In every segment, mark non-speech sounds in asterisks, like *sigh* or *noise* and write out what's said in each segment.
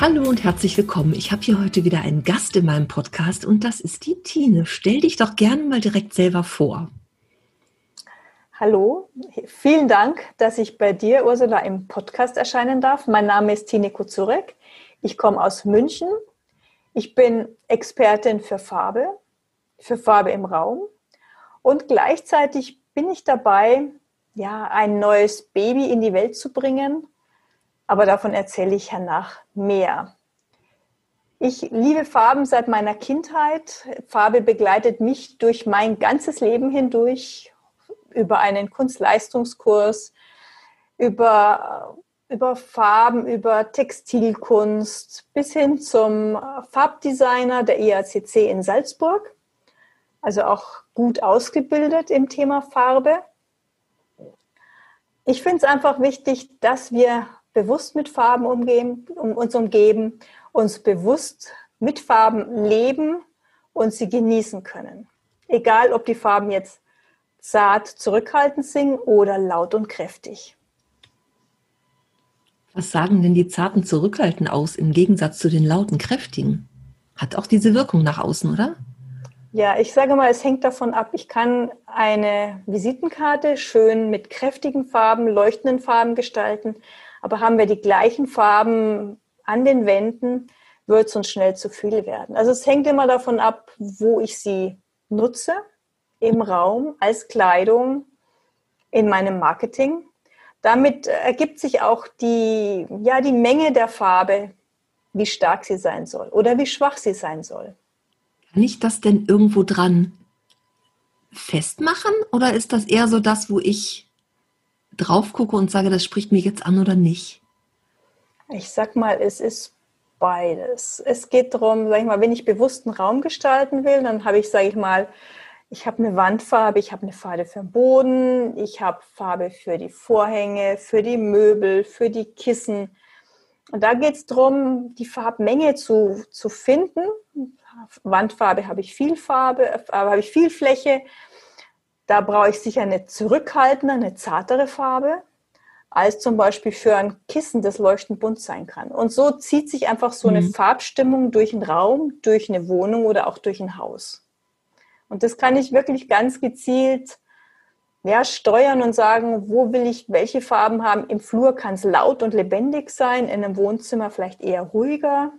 Hallo und herzlich willkommen. Ich habe hier heute wieder einen Gast in meinem Podcast und das ist die Tine. Stell dich doch gerne mal direkt selber vor. Hallo, vielen Dank, dass ich bei dir, Ursula, im Podcast erscheinen darf. Mein Name ist Tine Kuzurek. Ich komme aus München. Ich bin Expertin für Farbe, für Farbe im Raum und gleichzeitig bin ich dabei, ja, ein neues Baby in die Welt zu bringen aber davon erzähle ich hernach mehr. Ich liebe Farben seit meiner Kindheit. Farbe begleitet mich durch mein ganzes Leben hindurch, über einen Kunstleistungskurs, über, über Farben, über Textilkunst bis hin zum Farbdesigner der IACC e in Salzburg. Also auch gut ausgebildet im Thema Farbe. Ich finde es einfach wichtig, dass wir bewusst mit Farben umgehen, um uns umgeben, uns bewusst mit Farben leben und sie genießen können. Egal, ob die Farben jetzt zart zurückhaltend sind oder laut und kräftig. Was sagen denn die zarten zurückhaltend aus im Gegensatz zu den lauten kräftigen? Hat auch diese Wirkung nach außen, oder? Ja, ich sage mal, es hängt davon ab. Ich kann eine Visitenkarte schön mit kräftigen Farben, leuchtenden Farben gestalten, aber haben wir die gleichen Farben an den Wänden, wird es uns schnell zu viel werden. Also es hängt immer davon ab, wo ich sie nutze, im Raum, als Kleidung, in meinem Marketing. Damit ergibt sich auch die, ja, die Menge der Farbe, wie stark sie sein soll oder wie schwach sie sein soll. Kann ich das denn irgendwo dran festmachen oder ist das eher so das, wo ich drauf gucke und sage, das spricht mir jetzt an oder nicht? Ich sag mal, es ist beides. Es geht darum, sag ich mal, wenn ich bewussten Raum gestalten will, dann habe ich, sage ich mal, ich habe eine Wandfarbe, ich habe eine Farbe für den Boden, ich habe Farbe für die Vorhänge, für die Möbel, für die Kissen. Und da geht es darum, die Farbmenge zu, zu finden. Wandfarbe habe ich viel Farbe, äh, habe ich viel Fläche. Da brauche ich sicher eine zurückhaltende, eine zartere Farbe, als zum Beispiel für ein Kissen, das leuchtend bunt sein kann. Und so zieht sich einfach so eine mhm. Farbstimmung durch einen Raum, durch eine Wohnung oder auch durch ein Haus. Und das kann ich wirklich ganz gezielt ja, steuern und sagen, wo will ich welche Farben haben. Im Flur kann es laut und lebendig sein, in einem Wohnzimmer vielleicht eher ruhiger.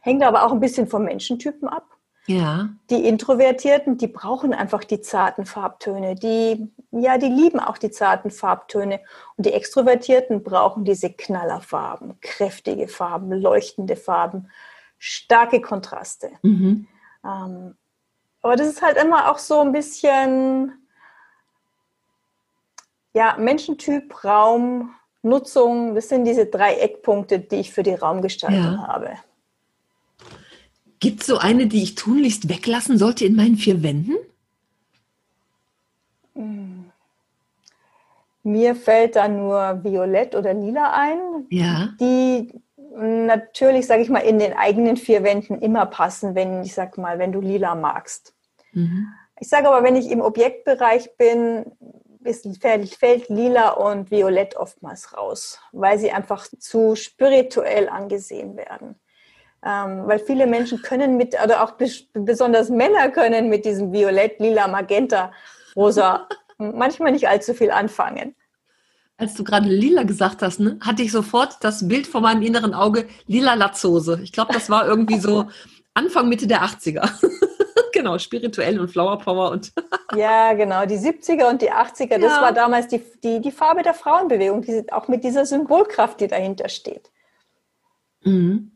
Hängt aber auch ein bisschen vom Menschentypen ab. Ja. Die Introvertierten, die brauchen einfach die zarten Farbtöne. Die, ja, die lieben auch die zarten Farbtöne. Und die Extrovertierten brauchen diese Knallerfarben, kräftige Farben, leuchtende Farben, starke Kontraste. Mhm. Ähm, aber das ist halt immer auch so ein bisschen, ja, Menschentyp, Raum, Nutzung. Das sind diese drei Eckpunkte, die ich für die Raumgestaltung ja. habe. Gibt es so eine, die ich tunlichst weglassen sollte in meinen vier Wänden? Hm. Mir fällt da nur Violett oder Lila ein, ja. die natürlich, sage ich mal, in den eigenen vier Wänden immer passen, wenn ich sag mal, wenn du Lila magst. Mhm. Ich sage aber, wenn ich im Objektbereich bin, ist, fällt, fällt Lila und Violett oftmals raus, weil sie einfach zu spirituell angesehen werden. Ähm, weil viele Menschen können mit, oder auch besonders Männer können mit diesem Violett, Lila, Magenta, Rosa *laughs* manchmal nicht allzu viel anfangen. Als du gerade lila gesagt hast, ne, hatte ich sofort das Bild vor meinem inneren Auge, lila Latzhose. Ich glaube, das war irgendwie so *laughs* Anfang, Mitte der 80er. *laughs* genau, spirituell und Flower Power und. ja, genau, die 70er und die 80er, das war damals die, die, die Farbe der Frauenbewegung, die, auch mit dieser Symbolkraft, die dahinter steht. Mhm.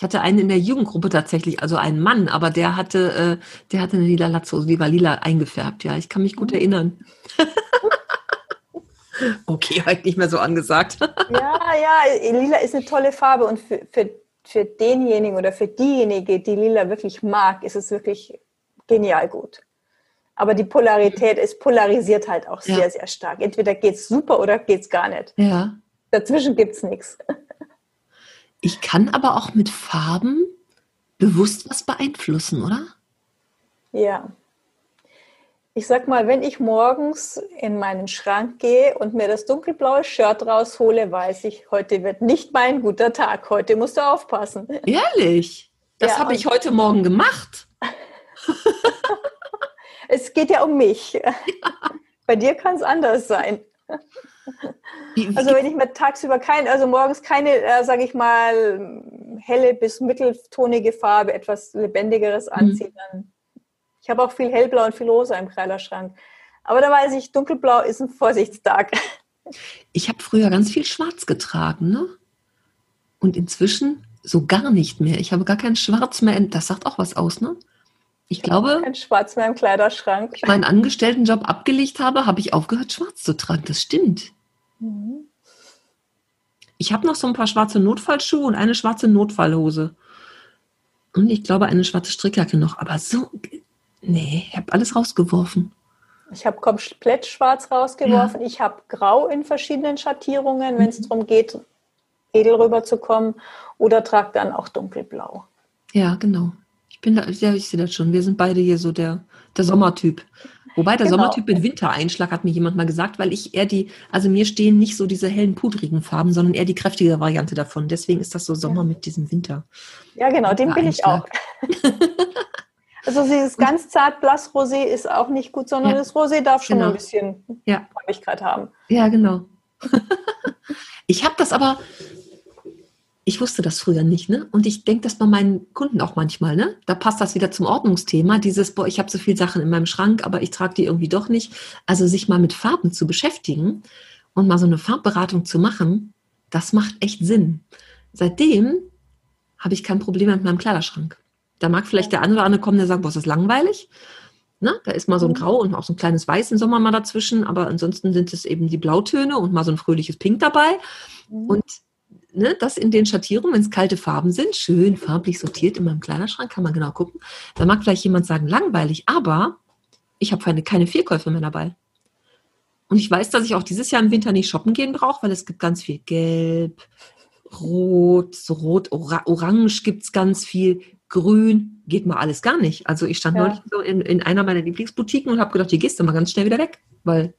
Ich hatte einen in der Jugendgruppe tatsächlich, also einen Mann, aber der hatte, äh, der hatte eine lila Latzhose, die war lila eingefärbt. Ja, ich kann mich gut mhm. erinnern. *laughs* okay, heute nicht mehr so angesagt. *laughs* ja, ja, lila ist eine tolle Farbe und für, für, für denjenigen oder für diejenige, die Lila wirklich mag, ist es wirklich genial gut. Aber die Polarität ist polarisiert halt auch sehr, ja. sehr stark. Entweder geht es super oder geht es gar nicht. Ja. Dazwischen gibt es nichts. Ich kann aber auch mit Farben bewusst was beeinflussen, oder? Ja. Ich sag mal, wenn ich morgens in meinen Schrank gehe und mir das dunkelblaue Shirt raushole, weiß ich, heute wird nicht mein guter Tag. Heute musst du aufpassen. Ehrlich? Das ja, habe ich heute Morgen gemacht. *laughs* es geht ja um mich. *laughs* Ja. Bei dir kann es anders sein. Also wenn ich mir tagsüber kein, also morgens keine, äh, sage ich mal, helle bis mitteltonige Farbe, etwas lebendigeres anziehe, mhm. dann ich habe auch viel hellblau und viel rosa im Kleiderschrank. Aber da weiß ich, dunkelblau ist ein Vorsichtstag. Ich habe früher ganz viel schwarz getragen, ne? Und inzwischen so gar nicht mehr. Ich habe gar kein Schwarz mehr. Das sagt auch was aus, ne? Ich glaube, kein Schwarz mehr im Kleiderschrank. Ich meinen Angestelltenjob abgelegt habe, habe ich aufgehört, schwarz zu tragen. Das stimmt. Mhm. Ich habe noch so ein paar schwarze Notfallschuhe und eine schwarze Notfallhose. Und ich glaube, eine schwarze Strickjacke noch. Aber so, nee, ich habe alles rausgeworfen. Ich habe komplett schwarz rausgeworfen. Ja. Ich habe grau in verschiedenen Schattierungen, wenn es mhm. darum geht, edel rüberzukommen. Oder trage dann auch dunkelblau. Ja, genau. Ich bin da, ja, ich sehe das schon. Wir sind beide hier so der, der Sommertyp. Wobei der genau. Sommertyp mit Wintereinschlag hat mir jemand mal gesagt, weil ich eher die, also mir stehen nicht so diese hellen, pudrigen Farben, sondern eher die kräftige Variante davon. Deswegen ist das so Sommer ja. mit diesem Winter. Ja, genau, den bin ich auch. *laughs* also dieses ganz zart blass Rosé ist auch nicht gut, sondern ja. das Rosé darf schon genau. ein bisschen ja. Farbigkeit haben. Ja, genau. *laughs* ich habe das aber ich wusste das früher nicht, ne? Und ich denke das bei meinen Kunden auch manchmal, ne? Da passt das wieder zum Ordnungsthema, dieses, boah, ich habe so viele Sachen in meinem Schrank, aber ich trage die irgendwie doch nicht. Also sich mal mit Farben zu beschäftigen und mal so eine Farbberatung zu machen, das macht echt Sinn. Seitdem habe ich kein Problem mit meinem Kleiderschrank. Da mag vielleicht der eine oder andere kommen, der sagt, boah, ist das langweilig. Ne? Da ist mal so ein Grau und auch so ein kleines Weiß im Sommer mal dazwischen, aber ansonsten sind es eben die Blautöne und mal so ein fröhliches Pink dabei. Mhm. Und ne, das in den Schattierungen, wenn es kalte Farben sind, schön farblich sortiert in meinem Kleiderschrank, kann man genau gucken. Da mag vielleicht jemand sagen, langweilig, aber ich habe keine, keine Vierkäufe mehr dabei. Und ich weiß, dass ich auch dieses Jahr im Winter nicht shoppen gehen brauche, weil es gibt ganz viel Gelb, Rot, so Rot, Ora Orange gibt es ganz viel, Grün geht mal alles gar nicht. Also ich stand ja. neulich so in, in einer meiner Lieblingsboutiquen und habe gedacht, hier gehst du mal ganz schnell wieder weg, weil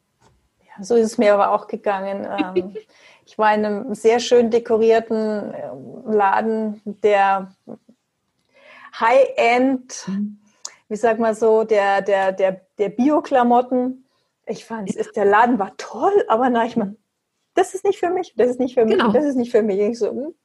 ja, so ist es mir aber auch gegangen. *laughs* Ich war in einem sehr schön dekorierten äh, Laden, der High-End, wie sag mal so, der, der, der, der Bio-Klamotten. Ich fand, es der Laden war toll, aber na, ich meine, das ist nicht für mich, das ist nicht für mich, genau. das ist nicht für mich. Ich so, hm.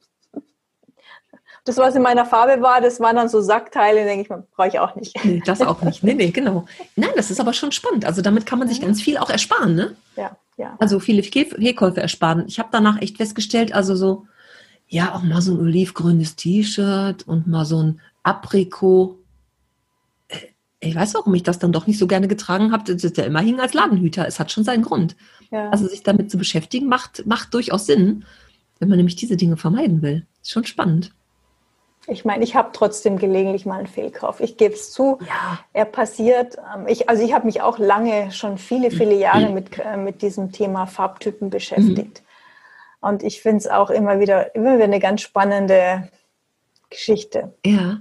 Das, was in meiner Farbe war, das waren dann so Sackteile, denke ich, brauche ich auch nicht. Nee, das auch nicht. Nee, nee, genau. Nein, das ist aber schon spannend. Also damit kann man sich ganz viel auch ersparen, ne? Ja, ja. Also viele Fehlkäufe ersparen. Ich habe danach echt festgestellt, also so, ja, auch mal so ein olivgrünes T-Shirt und mal so ein Aprikot. Äh, ich weiß, warum ich das dann doch nicht so gerne getragen habe. Das ist ja immer hing als Ladenhüter. Es hat schon seinen Grund. Ja. Also sich damit zu beschäftigen, macht, macht durchaus Sinn, wenn man nämlich diese Dinge vermeiden will. Ist schon spannend. Ich meine, ich habe trotzdem gelegentlich mal einen Fehlkauf. Ich gebe es zu. Ja. Er passiert. Ähm, ich, also ich habe mich auch lange, schon viele, viele Jahre mit, äh, mit diesem Thema Farbtypen beschäftigt. Mhm. Und ich finde es auch immer wieder, immer wieder eine ganz spannende Geschichte. Ja.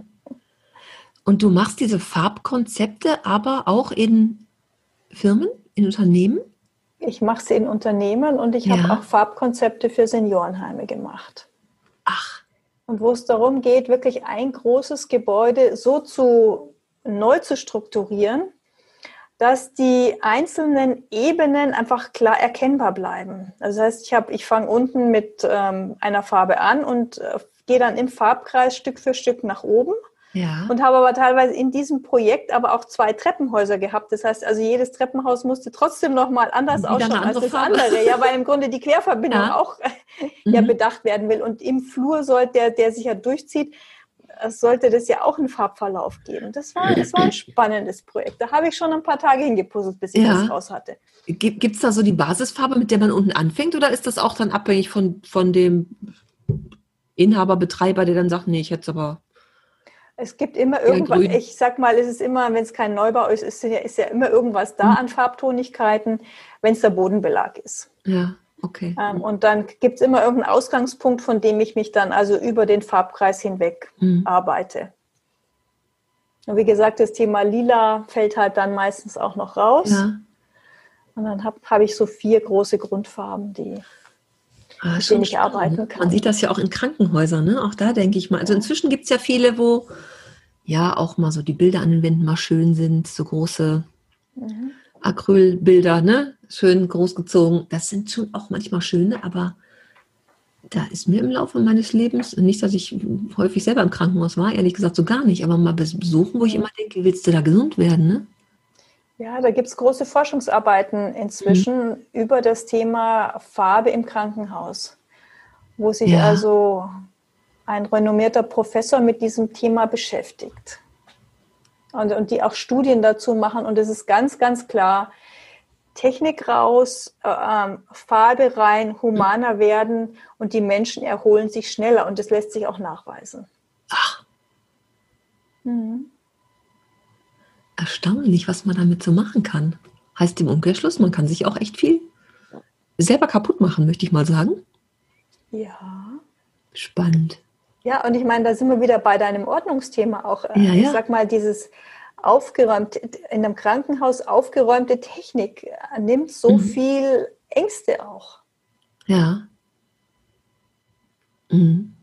Und du machst diese Farbkonzepte aber auch in Firmen, in Unternehmen? Ich mache sie in Unternehmen und ich ja. habe auch Farbkonzepte für Seniorenheime gemacht. Ach und wo es darum geht, wirklich ein großes Gebäude so zu neu zu strukturieren, dass die einzelnen Ebenen einfach klar erkennbar bleiben. Also das heißt, ich habe, ich fange unten mit ähm, einer Farbe an und äh, gehe dann im Farbkreis Stück für Stück nach oben ja. Und habe aber teilweise in diesem Projekt aber auch zwei Treppenhäuser gehabt. Das heißt, also jedes Treppenhaus musste trotzdem nochmal anders ausschauen als das Farbe. andere. Ja, weil im Grunde die Querverbindung ja. auch mhm. ja bedacht werden will. Und im Flur soll der, der sich ja durchzieht, sollte das ja auch einen Farbverlauf geben. Das war, das war ein spannendes Projekt. Da habe ich schon ein paar Tage hingepuzzelt, bis ich ja. das raus hatte. Gibt es da so die Basisfarbe, mit der man unten anfängt, oder ist das auch dann abhängig von, von dem Inhaber, Betreiber, der dann sagt, nee, ich hätte es aber. Es gibt immer irgendwas, ich sag mal, es ist immer, wenn es kein Neubau ist, ist ja, ist ja immer irgendwas da mhm. an Farbtonigkeiten, wenn es der Bodenbelag ist. Ja, okay. Ähm, und dann gibt es immer irgendeinen Ausgangspunkt, von dem ich mich dann also über den Farbkreis hinweg mhm. arbeite. Und wie gesagt, das Thema Lila fällt halt dann meistens auch noch raus. Ja. Und dann habe hab ich so vier große Grundfarben, die ah, denen ich arbeiten kann. Man sieht das ja auch in Krankenhäusern, ne? Auch da denke ich mal. Also inzwischen gibt es ja viele, wo ja auch mal so die Bilder an den Wänden mal schön sind, so große mhm. Acrylbilder, ne? Schön großgezogen. Das sind schon auch manchmal schöne, aber da ist mir im Laufe meines Lebens, nicht, dass ich häufig selber im Krankenhaus war, ehrlich gesagt so gar nicht, aber mal besuchen, wo ich immer denke, willst du da gesund werden, ne? Ja, da gibt es große Forschungsarbeiten inzwischen mhm. über das Thema Farbe im Krankenhaus, wo sich ja. also ein renommierter Professor mit diesem Thema beschäftigt. Und, und die auch Studien dazu machen. Und es ist ganz, ganz klar, Technik raus, äh, ähm, Farbe rein, humaner werden und die Menschen erholen sich schneller und das lässt sich auch nachweisen. Ach. Mhm. Erstaunlich, was man damit so machen kann. Heißt im Umkehrschluss, man kann sich auch echt viel selber kaputt machen, möchte ich mal sagen. Ja. Spannend. Ja, und ich meine, da sind wir wieder bei deinem Ordnungsthema auch. Äh, ja, ja. Ich sag mal, dieses aufgeräumt, in einem Krankenhaus aufgeräumte Technik nimmt so mhm. viel Ängste auch. Ja. Mhm.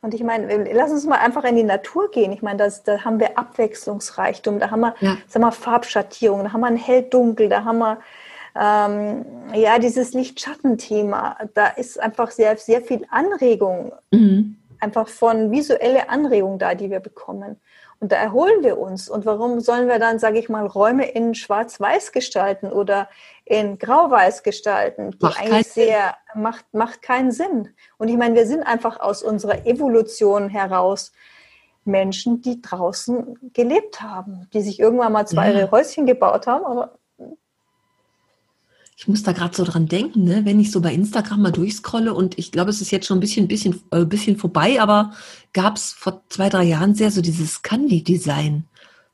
Und ich meine, lass uns mal einfach in die Natur gehen. Ich meine, das, da haben wir Abwechslungsreichtum, da haben wir, ja. sag mal, Farbschattierung, da haben wir ein hell-dunkel, da haben wir ähm, ja dieses Licht-Schatten-Thema. Da ist einfach sehr, sehr viel Anregung, mhm. einfach von visuelle Anregung da, die wir bekommen. Und da erholen wir uns. Und warum sollen wir dann, sage ich mal, Räume in Schwarz-Weiß gestalten oder in Grau-Weiß gestalten? Die macht eigentlich sehr, macht, macht keinen Sinn. Und ich meine, wir sind einfach aus unserer Evolution heraus Menschen, die draußen gelebt haben, die sich irgendwann mal zwei ja. Häuschen gebaut haben, aber ich muss da gerade so dran denken, ne? wenn ich so bei Instagram mal durchscrolle und ich glaube, es ist jetzt schon ein bisschen, bisschen, äh, bisschen vorbei, aber gab es vor zwei, drei Jahren sehr so dieses Candy-Design.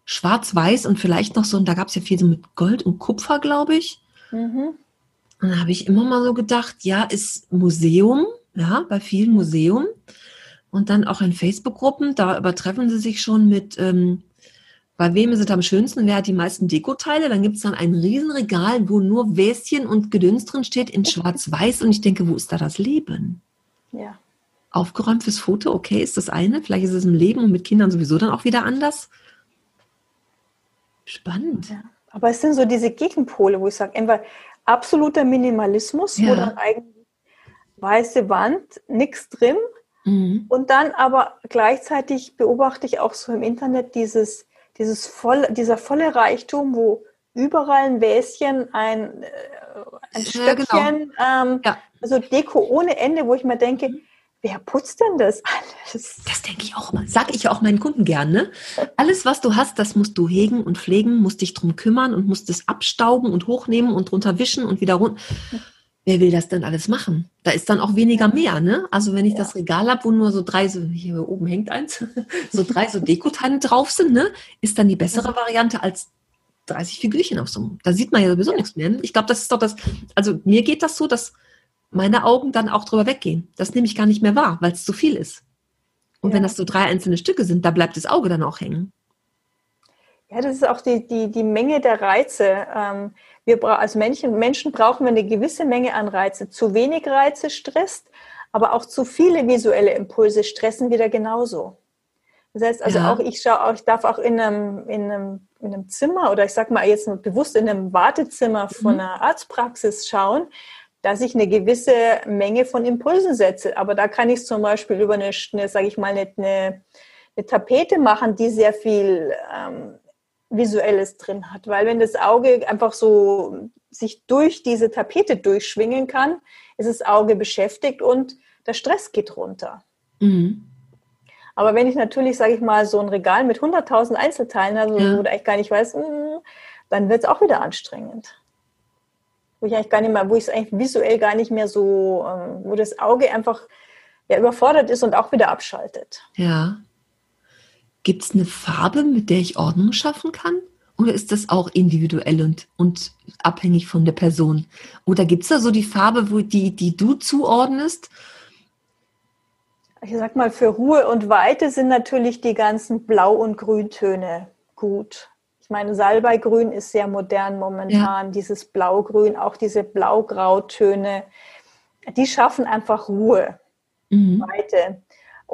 Schwarz-Weiß und vielleicht noch so, und da gab es ja viel so mit Gold und Kupfer, glaube ich. Mhm. Und da habe ich immer mal so gedacht, ja, ist Museum, ja, bei vielen Museum. Und dann auch in Facebook-Gruppen, da übertreffen sie sich schon mit ähm, bei wem ist es am schönsten? Wer hat die meisten Dekoteile? Dann gibt es dann ein Riesenregal, wo nur Wäschen und Gedöns drin steht in schwarz-weiß. Und ich denke, wo ist da das Leben? Ja. Aufgeräumt fürs Foto, okay, ist das eine. Vielleicht ist es im Leben und mit Kindern sowieso dann auch wieder anders. Spannend. Ja. Aber es sind so diese Gegenpole, wo ich sage, entweder absoluter Minimalismus, ja. wo dann eigentlich weiße Wand, nichts drin. Mhm. Und dann aber gleichzeitig beobachte ich auch so im Internet dieses dieses voll, dieser volle Reichtum, wo überall ein Wäschen, ein, äh, ein ja, Stöckchen, genau. ähm, ja. also Deko ohne Ende, wo ich mir denke, wer putzt denn das alles? Das denke ich auch immer. Sag ich auch meinen Kunden gern, ne? Alles, was du hast, das musst du hegen und pflegen, musst dich drum kümmern und musst es abstauben und hochnehmen und drunter wischen und wieder runter wer will das denn alles machen? Da ist dann auch weniger mehr, ne? Also wenn ich ja. das Regal habe, wo nur so drei, so hier oben hängt eins, *laughs* so drei so Dekoteile drauf sind, ne? Ist dann die bessere Variante als 30 Figürchen auf so Da sieht man ja sowieso ja. nichts mehr. Ne? Ich glaube, das ist doch das, also mir geht das so, dass meine Augen dann auch drüber weggehen. Das nehme ich gar nicht mehr wahr, weil es zu viel ist. Und ja. wenn das so drei einzelne Stücke sind, da bleibt das Auge dann auch hängen. Ja, das ist auch die, die, die Menge der Reize. Ähm, wir als Menschen, Menschen brauchen wir eine gewisse Menge an Reize. Zu wenig Reize stresst, aber auch zu viele visuelle Impulse stressen wieder genauso. Das heißt also ja. auch, ich schaue auch, ich darf auch in einem, in einem, in einem Zimmer oder ich sag mal jetzt bewusst in einem Wartezimmer von mhm. einer Arztpraxis schauen, dass ich eine gewisse Menge von Impulsen setze. Aber da kann ich zum Beispiel über eine, eine sage ich mal, eine, eine, Tapete machen, die sehr viel ähm, Visuelles drin hat. Weil wenn das Auge einfach so sich durch diese Tapete durchschwingen kann, ist das Auge beschäftigt und der Stress geht runter. Mhm. Aber wenn ich natürlich, sage ich mal, so ein Regal mit 100.000 Einzelteilen habe, ja. wo du eigentlich gar nicht weißt, hm, dann wird es auch wieder anstrengend. Wo ich eigentlich gar nicht mehr, wo ich es eigentlich visuell gar nicht mehr so, ähm, wo das Auge einfach ja, überfordert ist und auch wieder abschaltet. Ja. Gibt es eine Farbe, mit der ich Ordnung schaffen kann? Oder ist das auch individuell und, und abhängig von der Person? Oder gibt es da so die Farbe, wo die, die du zuordnest? Ich sag mal, für Ruhe und Weite sind natürlich die ganzen Blau- und Grüntöne gut. Ich meine, Salbeigrün ist sehr modern momentan, ja. dieses Blaugrün, auch diese Blau-Grautöne, die schaffen einfach Ruhe, mhm. Weite.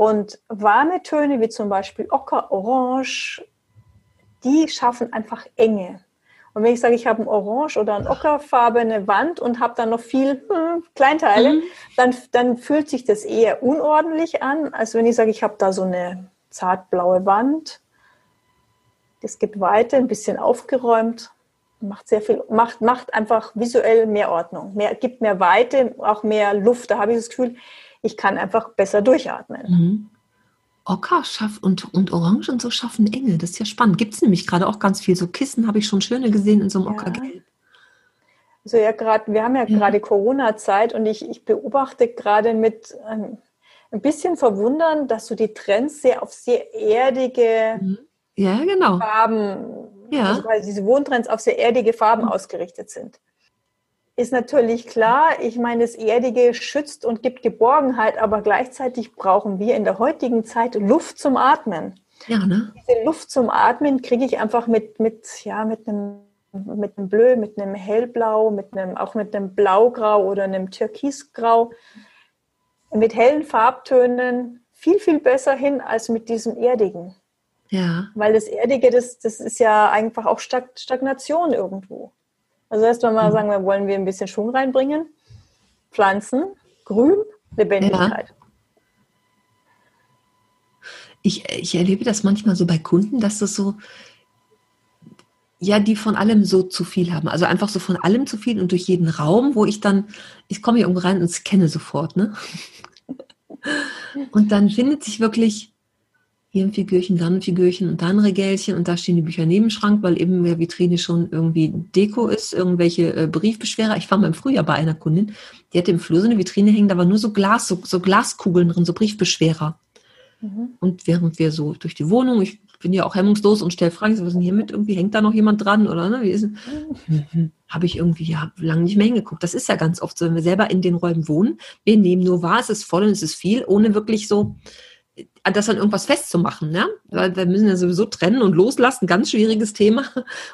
Und warme Töne wie zum Beispiel Ocker, Orange, die schaffen einfach Enge. Und wenn ich sage, ich habe ein Orange oder ein ockerfarbene Wand und habe dann noch viel hm, Kleinteile, mhm. dann, dann fühlt sich das eher unordentlich an, als wenn ich sage, ich habe da so eine zartblaue Wand. Das gibt Weite, ein bisschen aufgeräumt, macht sehr viel, macht, macht einfach visuell mehr Ordnung, mehr, gibt mehr Weite, auch mehr Luft. Da habe ich das Gefühl, ich kann einfach besser durchatmen. Mhm. Ocker schafft und, und Orange und so schaffen Engel. Das ist ja spannend. Gibt es nämlich gerade auch ganz viel. So Kissen habe ich schon schöne gesehen in so einem ja. Ockergelb. Also ja, gerade, wir haben ja, ja. gerade Corona-Zeit und ich, ich beobachte gerade mit ähm, ein bisschen Verwundern, dass so die Trends sehr auf sehr erdige mhm. ja, genau. Farben, ja. also weil diese Wohntrends auf sehr erdige Farben mhm. ausgerichtet sind ist natürlich klar, ich meine, das Erdige schützt und gibt Geborgenheit, aber gleichzeitig brauchen wir in der heutigen Zeit Luft zum Atmen. Ja, ne? Diese Luft zum Atmen kriege ich einfach mit, mit, ja, mit einem mit einem Bleu, mit einem Hellblau, mit einem, auch mit einem Blaugrau oder einem Türkisgrau, mit hellen Farbtönen viel, viel besser hin als mit diesem Erdigen. Ja. Weil das Erdige, das, das ist ja einfach auch Stagnation irgendwo. Also erst mal mhm. sagen wir, wollen wir ein bisschen Schwung reinbringen. Pflanzen, Grün, Lebendigkeit. Ja. Ich, ich erlebe das manchmal so bei Kunden, dass das so, ja, die von allem so zu viel haben. Also einfach so von allem zu viel und durch jeden Raum, wo ich dann, ich komme hier irgendwo rein und scanne sofort, ne? *laughs* Und dann findet sich wirklich hier ein Figürchen, da ein Figürchen und da ein Regälchen und da stehen die Bücher neben dem Schrank, weil eben der Vitrine schon irgendwie Deko ist, irgendwelche äh, Briefbeschwerer. Ich war mal im Frühjahr bei einer Kundin, die hatte im Flur so eine Vitrine hängen, da war nur so Glas, so, so Glaskugeln drin, so Briefbeschwerer. Mhm. Und während wir so durch die Wohnung, ich bin ja auch hemmungslos und stelle Fragen, was ist denn hier mit? Irgendwie hängt da noch jemand dran oder ne? Wie ist mhm. *laughs* Habe ich irgendwie ja lange nicht mehr hingeguckt. Das ist ja ganz oft so, wenn wir selber in den Räumen wohnen. Wir nehmen nur wahr, es ist voll und es ist viel, ohne wirklich so das an irgendwas festzumachen, ne? Weil wir müssen ja sowieso trennen und loslassen, ganz schwieriges Thema.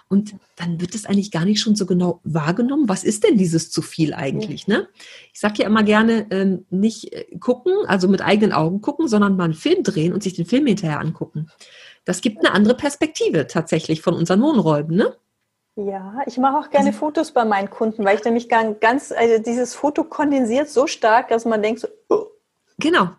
Und dann wird es eigentlich gar nicht schon so genau wahrgenommen. Was ist denn dieses zu viel eigentlich, ne? Ich sage ja immer gerne, ähm, nicht äh, gucken, also mit eigenen Augen gucken, sondern mal einen Film drehen und sich den Film hinterher angucken. Das gibt eine andere Perspektive tatsächlich von unseren Wohnräumen, ne? Ja, ich mache auch gerne also, Fotos bei meinen Kunden, weil ich nämlich ganz, also dieses Foto kondensiert so stark, dass man denkt so, oh. Genau,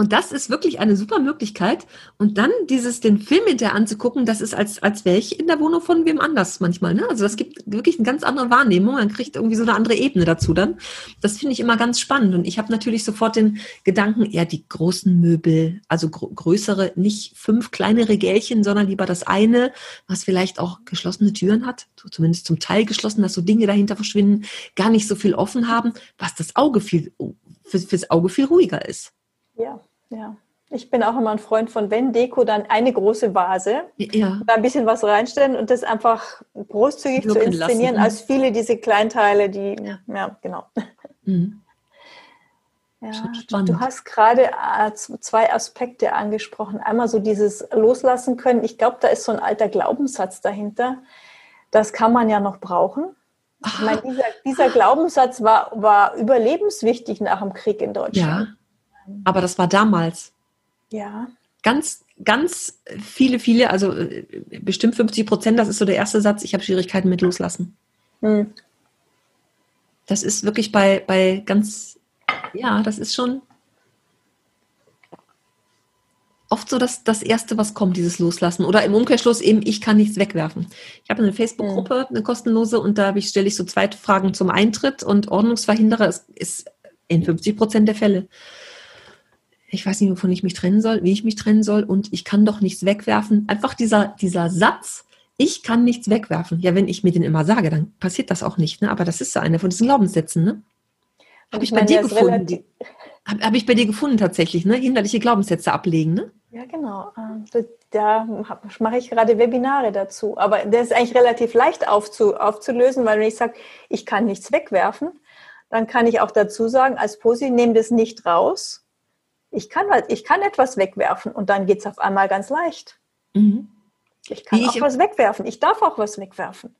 und das ist wirklich eine super Möglichkeit. Und dann dieses, den Film hinterher anzugucken, das ist als, als wäre ich in der Wohnung von wem anders manchmal. Ne? Also das gibt wirklich eine ganz andere Wahrnehmung. Man kriegt irgendwie so eine andere Ebene dazu dann. Das finde ich immer ganz spannend. Und ich habe natürlich sofort den Gedanken, eher die großen Möbel, also gr größere, nicht fünf kleine Regälchen, sondern lieber das eine, was vielleicht auch geschlossene Türen hat, so zumindest zum Teil geschlossen, dass so Dinge dahinter verschwinden, gar nicht so viel offen haben, was das Auge viel, für, fürs Auge viel ruhiger ist. Ja, ja. Ich bin auch immer ein Freund von, wenn Deko, dann eine große Vase, ja. da ein bisschen was reinstellen und das einfach großzügig Wirken zu inszenieren, lassen. als viele diese Kleinteile, die, ja, genau. Mhm. Ja, du hast gerade äh, zwei Aspekte angesprochen. Einmal so dieses Loslassen können. Ich glaube, da ist so ein alter Glaubenssatz dahinter. Das kann man ja noch brauchen. Ich meine, dieser, dieser Glaubenssatz war, war überlebenswichtig nach dem Krieg in Deutschland. Ja. Aber das war damals. Ja. Ganz, ganz viele, viele, also äh, bestimmt 50 Prozent, das ist so der erste Satz, ich habe Schwierigkeiten mit Loslassen. Hm. Das ist wirklich bei, bei ganz, ja, das ist schon oft so das, das Erste, was kommt, dieses Loslassen. Oder im Umkehrschluss eben, ich kann nichts wegwerfen. Ich habe eine Facebook-Gruppe, eine kostenlose, und da stelle ich so zwei Fragen zum Eintritt und Ordnungsverhinderer ist, ist in 50 Prozent der Fälle ich weiß nicht, wovon ich mich trennen soll, wie ich mich trennen soll und ich kann doch nichts wegwerfen. Einfach dieser, dieser Satz, ich kann nichts wegwerfen. Ja, wenn ich mir den immer sage, dann passiert das auch nicht. Ne? Aber das ist so einer von diesen Glaubenssätzen. Ne? Habe ich, ich bei dir gefunden. Habe hab ich bei dir gefunden tatsächlich, ne? Hinderliche Glaubenssätze ablegen, ne? Ja, genau. Ähm, da mache ich gerade Webinare dazu. Aber das ist eigentlich relativ leicht aufzu, aufzulösen, weil wenn ich sage, ich kann nichts wegwerfen, dann kann ich auch dazu sagen, als Positiv, nehme das nicht raus. Ich kann, halt, ich kann etwas wegwerfen und dann geht es auf einmal ganz leicht. Mhm. Ich kann Wie auch ich, was wegwerfen. Ich darf auch was wegwerfen.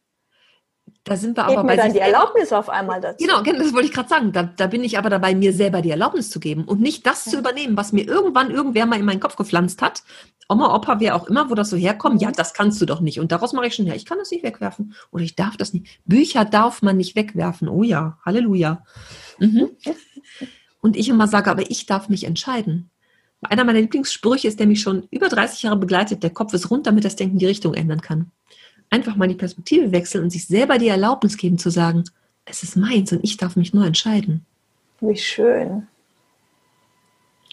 Da sind wir aber bei mir dann die Erlaubnis auf einmal dazu. Genau, genau, das wollte ich gerade sagen. Da, da, bin ich aber dabei, mir selber die Erlaubnis zu geben und nicht das ja. zu übernehmen, was mir irgendwann irgendwer mal in meinen Kopf gepflanzt hat. Oma, Opa, wer auch immer, wo das so herkommt, ja, mhm. das kannst du doch nicht. Und daraus mache ich schon, ja, ich kann das nicht wegwerfen. Oder ich darf das nicht. Bücher darf man nicht wegwerfen. Oh ja, Halleluja. Mhm. *laughs* Und ich immer sage, aber ich darf mich entscheiden. Einer meiner Lieblingssprüche ist, der mich schon über 30 Jahre begleitet, der Kopf ist rund, damit das Denken die Richtung ändern kann einfach mal die Perspektive wechseln und sich selber die Erlaubnis geben zu sagen, es ist meins und ich darf mich nur entscheiden. Wie schön.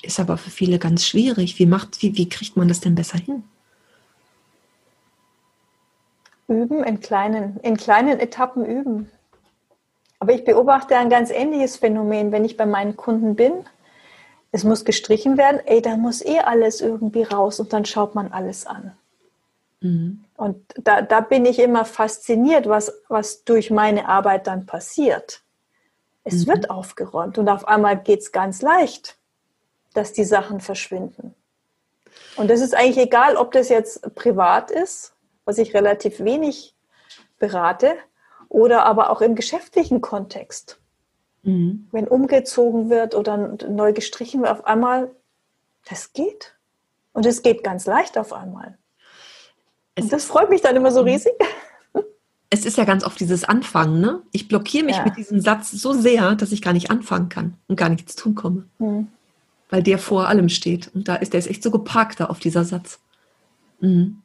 Ist aber für viele ganz schwierig. Wie, macht, wie, wie kriegt man das denn besser hin? Üben, in kleinen, in kleinen Etappen üben. Aber ich beobachte ein ganz ähnliches Phänomen, wenn ich bei meinen Kunden bin. Es muss gestrichen werden, ey, da muss eh alles irgendwie raus und dann schaut man alles an. Mhm. Und da, da bin ich immer fasziniert, was, was durch meine Arbeit dann passiert. Es mhm. wird aufgeräumt und auf einmal geht es ganz leicht, dass die Sachen verschwinden. Und das ist eigentlich egal, ob das jetzt privat ist, was ich relativ wenig berate, oder aber auch im geschäftlichen Kontext. Mhm. Wenn umgezogen wird oder neu gestrichen wird, auf einmal, das geht. Und es geht ganz leicht auf einmal. Es das freut mich dann immer so mhm. riesig. Es ist ja ganz oft dieses Anfangen, ne? Ich blockiere mich ja. mit diesem Satz so sehr, dass ich gar nicht anfangen kann und gar nichts tun komme. Mhm. Weil der vor allem steht. Und da ist der ist echt so geparkt da auf dieser Satz. Mhm.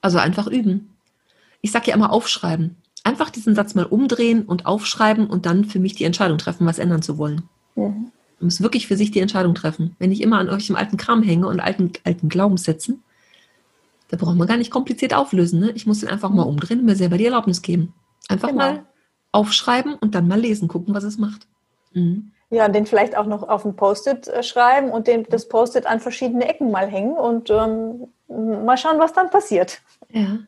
Also einfach üben. Ich sage ja immer aufschreiben. Einfach diesen Satz mal umdrehen und aufschreiben und dann für mich die Entscheidung treffen, was ändern zu wollen. Mhm. Man muss wirklich für sich die Entscheidung treffen. Wenn ich immer an euch im alten Kram hänge und alten, alten Glaubenssätzen, da braucht man gar nicht kompliziert auflösen. Ne? Ich muss den einfach mal umdrehen und mir selber die Erlaubnis geben. Einfach genau. mal aufschreiben und dann mal lesen, gucken, was es macht. Mhm. Ja, den vielleicht auch noch auf ein Post-it äh, schreiben und den, das Post-it an verschiedene Ecken mal hängen und ähm, mal schauen, was dann passiert. Ja.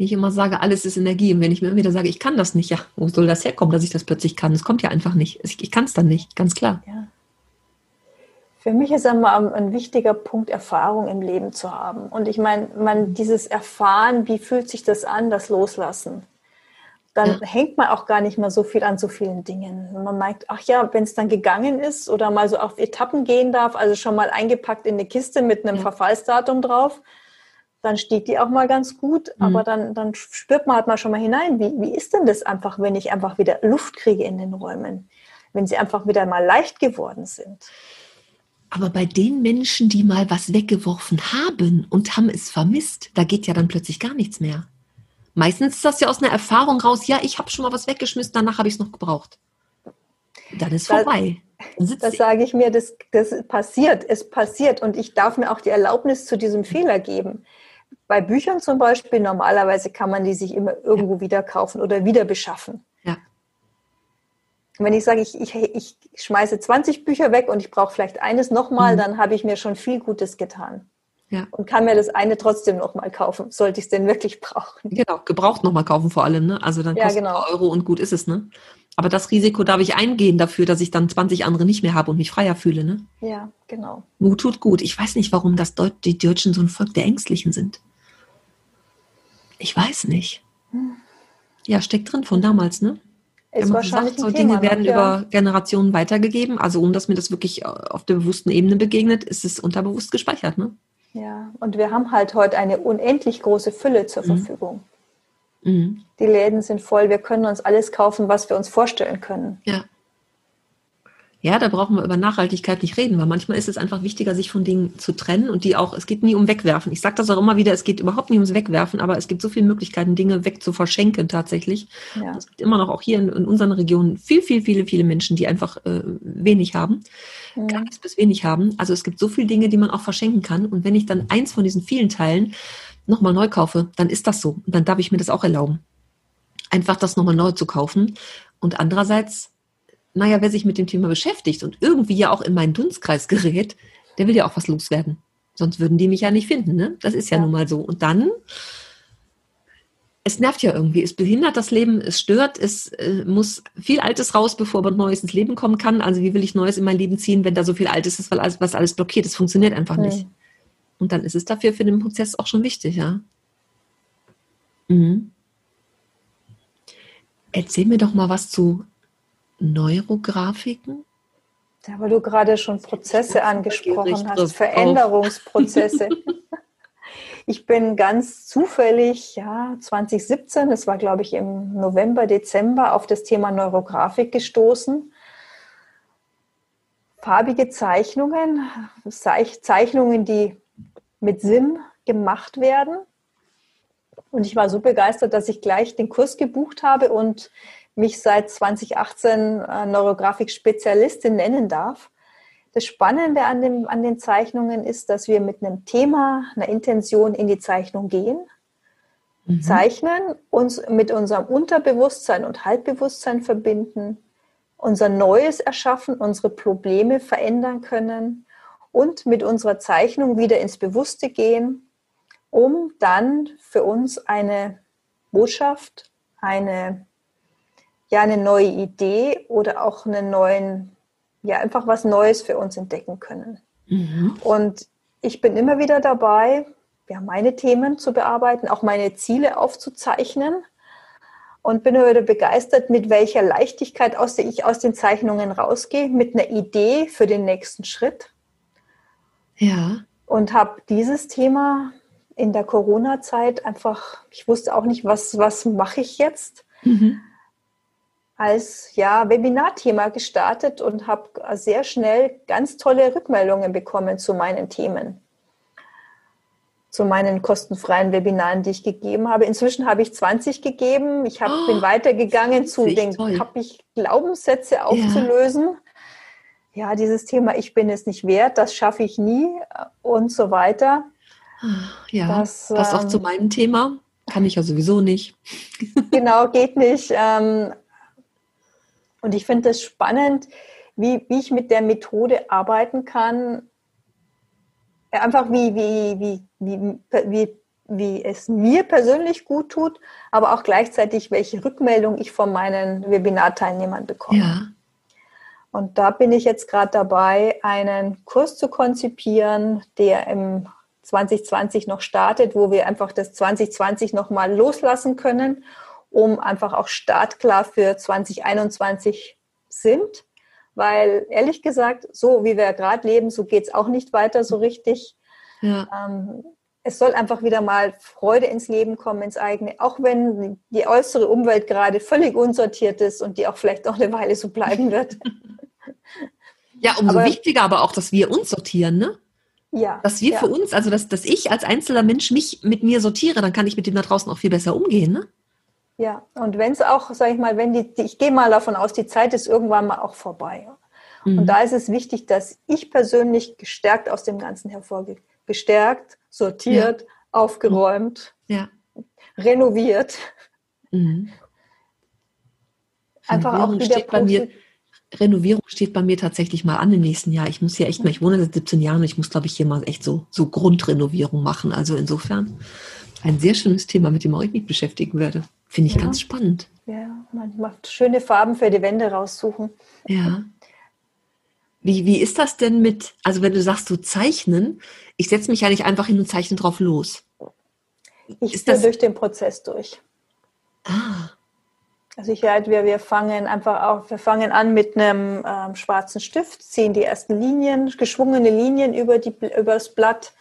Wie ich immer sage, alles ist Energie. Und wenn ich mir immer wieder sage, ich kann das nicht, ja, wo soll das herkommen, dass ich das plötzlich kann? Es kommt ja einfach nicht. Ich, ich kann es dann nicht, ganz klar. Ja. Für mich ist einmal ein wichtiger Punkt, Erfahrung im Leben zu haben. Und ich meine, man dieses Erfahren, wie fühlt sich das an, das Loslassen. Dann ja. hängt man auch gar nicht mehr so viel an so vielen Dingen. Man merkt, ach ja, wenn es dann gegangen ist oder mal so auf Etappen gehen darf, also schon mal eingepackt in eine Kiste mit einem ja. Verfallsdatum drauf, dann steht die auch mal ganz gut. Mhm. Aber dann, dann spürt man halt mal schon mal hinein, wie, wie ist denn das einfach, wenn ich einfach wieder Luft kriege in den Räumen? Wenn sie einfach wieder mal leicht geworden sind. Aber bei den Menschen, die mal was weggeworfen haben und haben es vermisst, da geht ja dann plötzlich gar nichts mehr. Meistens ist das ja aus einer Erfahrung raus, ja, ich habe schon mal was weggeschmissen, danach habe ich es noch gebraucht. Dann ist das, vorbei. das sage ich mir, das, das passiert, es passiert und ich darf mir auch die Erlaubnis zu diesem Fehler geben. Bei Büchern zum Beispiel, normalerweise kann man die sich immer irgendwo ja. wieder kaufen oder wieder beschaffen. Und wenn ich sage, ich, ich, ich schmeiße 20 Bücher weg und ich brauche vielleicht eines nochmal, mhm. dann habe ich mir schon viel Gutes getan. Ja. Und kann mir das eine trotzdem nochmal kaufen, sollte ich es denn wirklich brauchen. Genau, gebraucht nochmal kaufen vor allem, ne? Also dann kostet ja, genau. Euro und gut ist es, ne? Aber das Risiko darf ich eingehen dafür, dass ich dann 20 andere nicht mehr habe und mich freier fühle, ne? Ja, genau. Mut tut gut. Ich weiß nicht, warum das Deut die Deutschen so ein Volk der Ängstlichen sind. Ich weiß nicht. Hm. Ja, steckt drin von damals, ne? ist ja, wahrscheinlich sagt, so Dinge Thema, werden ja. über Generationen weitergegeben. Also ohne dass mir das wirklich auf der bewussten Ebene begegnet, ist es unterbewusst gespeichert. Ne? Ja, und wir haben halt heute eine unendlich große Fülle zur mhm. Verfügung. Mhm. Die Läden sind voll, wir können uns alles kaufen, was wir uns vorstellen können. Ja. Ja, da brauchen wir über Nachhaltigkeit nicht reden, weil manchmal ist es einfach wichtiger, sich von Dingen zu trennen und die auch, es geht nie um Wegwerfen. Ich sage das auch immer wieder, es geht überhaupt nicht ums Wegwerfen, aber es gibt so viele Möglichkeiten, Dinge wegzuverschenken tatsächlich. Ja. Es gibt immer noch auch hier in, in unseren Regionen viel, viel, viele, viele Menschen, die einfach äh, wenig haben, gar nichts bis wenig haben. Also es gibt so viele Dinge, die man auch verschenken kann. Und wenn ich dann eins von diesen vielen Teilen nochmal neu kaufe, dann ist das so. Und dann darf ich mir das auch erlauben. Einfach das nochmal neu zu kaufen. Und andererseits naja, wer sich mit dem Thema beschäftigt und irgendwie ja auch in meinen Dunstkreis gerät, der will ja auch was loswerden. Sonst würden die mich ja nicht finden, ne? Das ist ja, ja. nun mal so. Und dann, es nervt ja irgendwie, es behindert das Leben, es stört, es äh, muss viel Altes raus, bevor man Neues ins Leben kommen kann. Also wie will ich Neues in mein Leben ziehen, wenn da so viel Altes ist, weil alles, was alles blockiert, es funktioniert einfach mhm. nicht. Und dann ist es dafür für den Prozess auch schon wichtig, ja. Mhm. Erzähl mir doch mal was zu Neurografiken. Ja, weil du gerade schon Prozesse angesprochen hast, Veränderungsprozesse. *laughs* ich bin ganz zufällig, ja, 2017, das war glaube ich im November, Dezember, auf das Thema Neurografik gestoßen. Farbige Zeichnungen, Zeichnungen, die mit Sinn gemacht werden. Und ich war so begeistert, dass ich gleich den Kurs gebucht habe und mich seit 2018 äh, Neurografik-Spezialistin nennen darf. Das Spannende an, dem, an den Zeichnungen ist, dass wir mit einem Thema, einer Intention in die Zeichnung gehen, mhm. zeichnen, uns mit unserem Unterbewusstsein und Halbbewusstsein verbinden, unser Neues erschaffen, unsere Probleme verändern können und mit unserer Zeichnung wieder ins Bewusste gehen, um dann für uns eine Botschaft, eine ja eine neue Idee oder auch einen neuen, ja einfach was Neues für uns entdecken können. Mhm. Und ich bin immer wieder dabei, ja, meine Themen zu bearbeiten, auch meine Ziele aufzuzeichnen und bin immer wieder begeistert, mit welcher Leichtigkeit aus der ich aus den Zeichnungen rausgehe, mit einer Idee für den nächsten Schritt. Ja. Und habe dieses Thema in der Corona-Zeit einfach, ich wusste auch nicht, was, was mache ich jetzt. Mhm als ja, Webinarthema gestartet und habe sehr schnell ganz tolle Rückmeldungen bekommen zu meinen Themen, zu meinen kostenfreien Webinaren, die ich gegeben habe. Inzwischen habe ich 20 gegeben. Ich hab, oh, bin weitergegangen zu den habe ich Glaubenssätze aufzulösen. Ja. Ja, dieses Thema, ich bin es nicht wert, das schaffe ich nie und so weiter. Ja, das passt ähm, auch zu meinem Thema. Kann ich ja sowieso nicht. *laughs* genau, geht nicht. Ähm, und ich finde es spannend, wie, wie ich mit der Methode arbeiten kann. Einfach wie, wie, wie, wie, wie, wie es mir persönlich gut tut, aber auch gleichzeitig, welche Rückmeldung ich von meinen Webinarteilnehmern bekomme. Ja. Und da bin ich jetzt gerade dabei, einen Kurs zu konzipieren, der im 2020 noch startet, wo wir einfach das 2020 nochmal loslassen können um einfach auch startklar für 2021 sind. Weil ehrlich gesagt, so wie wir gerade leben, so geht es auch nicht weiter so richtig. Ja. Ähm, es soll einfach wieder mal Freude ins Leben kommen, ins eigene, auch wenn die äußere Umwelt gerade völlig unsortiert ist und die auch vielleicht noch eine Weile so bleiben wird. *laughs* Ja, umso aber, wichtiger aber auch, dass wir uns sortieren, ne? Ja. Dass wir ja. für uns, also dass, dass ich als einzelner Mensch mich mit mir sortiere, dann kann ich mit dem da draußen auch viel besser umgehen, ne? Ja, und wenn es auch, sage ich mal, wenn die, ich gehe mal davon aus, die Zeit ist irgendwann mal auch vorbei. Mhm. Und da ist es wichtig, dass ich persönlich gestärkt aus dem Ganzen hervorgehe. Gestärkt, sortiert, ja. aufgeräumt, ja. renoviert. Mhm. Einfach auch wieder bei mir, Renovierung steht bei mir tatsächlich mal an im nächsten Jahr. Ich muss hier echt mal, ich wohne seit 17 Jahren und ich muss, glaube ich, hier mal echt so, so Grundrenovierung machen. Also insofern ein sehr schönes Thema, mit dem auch ich mich beschäftigen werde. Finde ich ja. ganz spannend. Ja, man macht schöne Farben für die Wände raussuchen. Ja. Wie, wie ist das denn mit, also wenn du sagst, du zeichnen, ich setze mich ja nicht einfach hin und zeichne drauf los. Ich ist das durch den Prozess durch. Ah. Also ich halt, wir, wir fangen einfach auch, wir fangen an mit einem ähm, schwarzen Stift, ziehen die ersten Linien, geschwungene Linien über, die, über das Blatt,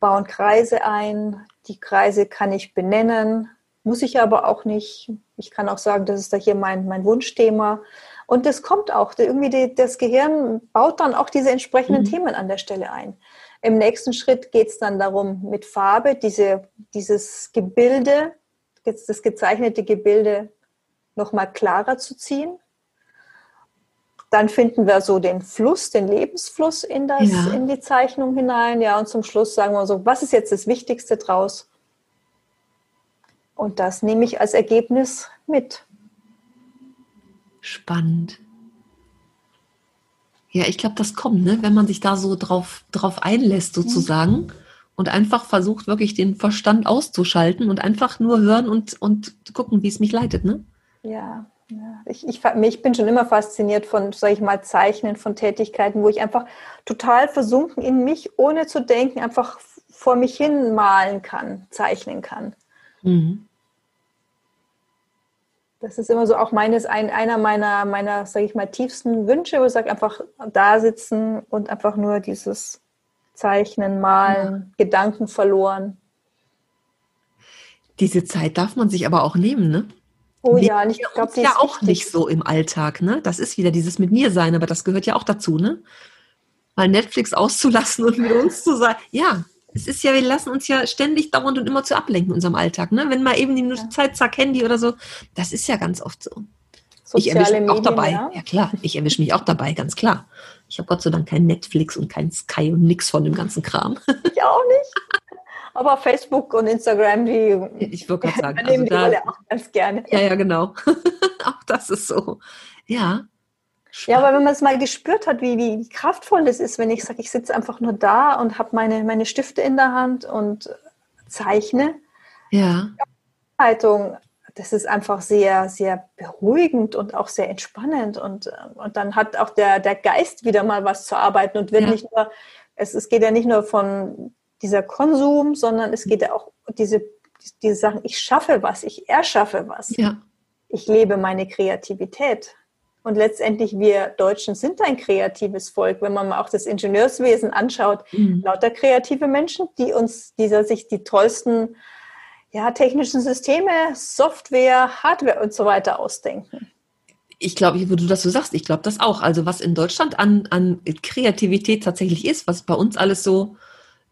bauen Kreise ein. Die Kreise kann ich benennen, muss ich aber auch nicht. Ich kann auch sagen, das ist da hier mein, mein Wunschthema. Und das kommt auch. Irgendwie die, das Gehirn baut dann auch diese entsprechenden mhm. Themen an der Stelle ein. Im nächsten Schritt geht es dann darum, mit Farbe diese, dieses Gebilde, das gezeichnete Gebilde nochmal klarer zu ziehen. Dann finden wir so den Fluss, den Lebensfluss in, das, ja. in die Zeichnung hinein. Ja, und zum Schluss sagen wir so, was ist jetzt das Wichtigste draus? Und das nehme ich als Ergebnis mit. Spannend. Ja, ich glaube, das kommt, ne? wenn man sich da so drauf, drauf einlässt, sozusagen, mhm. und einfach versucht, wirklich den Verstand auszuschalten und einfach nur hören und, und gucken, wie es mich leitet, ne? Ja, ja. Ich, ich, ich bin schon immer fasziniert von, sag ich mal, Zeichnen, von Tätigkeiten, wo ich einfach total versunken in mich, ohne zu denken, einfach vor mich hin malen kann, zeichnen kann. Mhm. Das ist immer so auch meines, ein, einer meiner, meiner, sage ich mal, tiefsten Wünsche, wo ich sage, einfach da sitzen und einfach nur dieses Zeichnen, Malen, ja. Gedanken verloren. Diese Zeit darf man sich aber auch nehmen, ne? Oh ja, und ich glaube, ja auch wichtig. nicht so im Alltag, ne? Das ist wieder dieses mit mir sein, aber das gehört ja auch dazu, ne? Mal Netflix auszulassen und mit uns zu sein. Ja, es ist ja, wir lassen uns ja ständig dauernd und immer zu ablenken in unserem Alltag. Ne? Wenn mal eben die ja. Zeit, zack, Handy oder so, das ist ja ganz oft so. Soziale ich erwische mich auch dabei. Ja. ja klar, ich erwische mich auch dabei, ganz klar. Ich habe Gott sei Dank kein Netflix und kein Sky und nix von dem ganzen Kram. Ich auch nicht. *laughs* Aber Facebook und Instagram, die ich würde gerade sagen, also da, die auch ganz gerne. Ja, ja, genau. *laughs* auch das ist so. Ja. Ja, aber wenn man es mal gespürt hat, wie, wie kraftvoll das ist, wenn ich sage, ich sitze einfach nur da und habe meine, meine Stifte in der Hand und zeichne. Ja. Haltung, das ist einfach sehr, sehr beruhigend und auch sehr entspannend. Und, und dann hat auch der, der Geist wieder mal was zu arbeiten und wird ja. nicht nur, es, es geht ja nicht nur von dieser Konsum, sondern es geht ja auch diese, diese Sachen, ich schaffe was, ich erschaffe was. Ja. Ich lebe meine Kreativität. Und letztendlich, wir Deutschen sind ein kreatives Volk. Wenn man mal auch das Ingenieurswesen anschaut, mhm. lauter kreative Menschen, die uns dieser sich die tollsten ja, technischen Systeme, Software, Hardware und so weiter ausdenken. Ich glaube, wo du das so sagst, ich glaube das auch. Also was in Deutschland an, an Kreativität tatsächlich ist, was bei uns alles so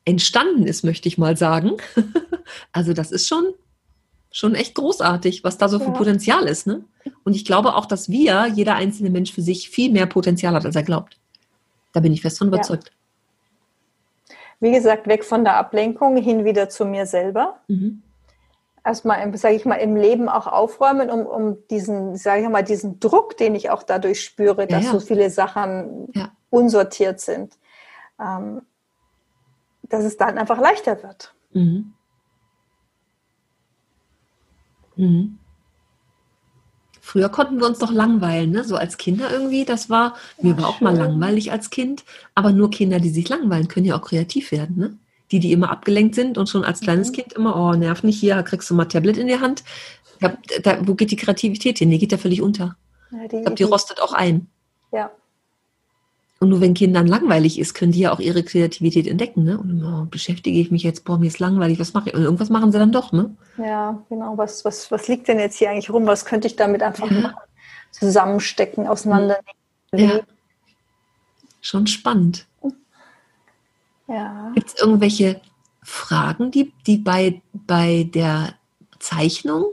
entstanden ist, möchte ich mal sagen. *laughs* also das ist schon, schon echt großartig, was da so ja. für Potenzial ist. Ne? Und ich glaube auch, dass wir, jeder einzelne Mensch für sich, viel mehr Potenzial hat, als er glaubt. Da bin ich fest von überzeugt. Ja. Wie gesagt, weg von der Ablenkung hin wieder zu mir selber. Mhm. Erstmal, sage ich mal, im Leben auch aufräumen, um, um diesen, sage ich mal, diesen Druck, den ich auch dadurch spüre, dass ja, so viele Sachen unsortiert sind, ähm, dass es dann einfach leichter wird. Mhm. Mhm. Früher konnten wir uns doch langweilen, ne? so als Kinder irgendwie. Das war, mir ja, war auch schön. mal langweilig als Kind, aber nur Kinder, die sich langweilen, können ja auch kreativ werden. Ne? Die, die immer abgelenkt sind und schon als kleines mhm. Kind immer, oh, nerv nicht hier, kriegst du mal Tablet in die Hand. Hab, da, wo geht die Kreativität hin? Die geht ja völlig unter. Ja, die, ich glaube, die rostet auch ein. Ja. Und nur wenn Kindern langweilig ist, können die ja auch ihre Kreativität entdecken. Ne? Und oh, beschäftige ich mich jetzt, boah, mir ist langweilig, was mache ich? Und irgendwas machen sie dann doch, ne? Ja, genau. Was, was, was liegt denn jetzt hier eigentlich rum? Was könnte ich damit einfach ja. zusammenstecken, auseinandernehmen? Ja. Schon spannend. Ja. Gibt es irgendwelche Fragen, die, die bei, bei der Zeichnung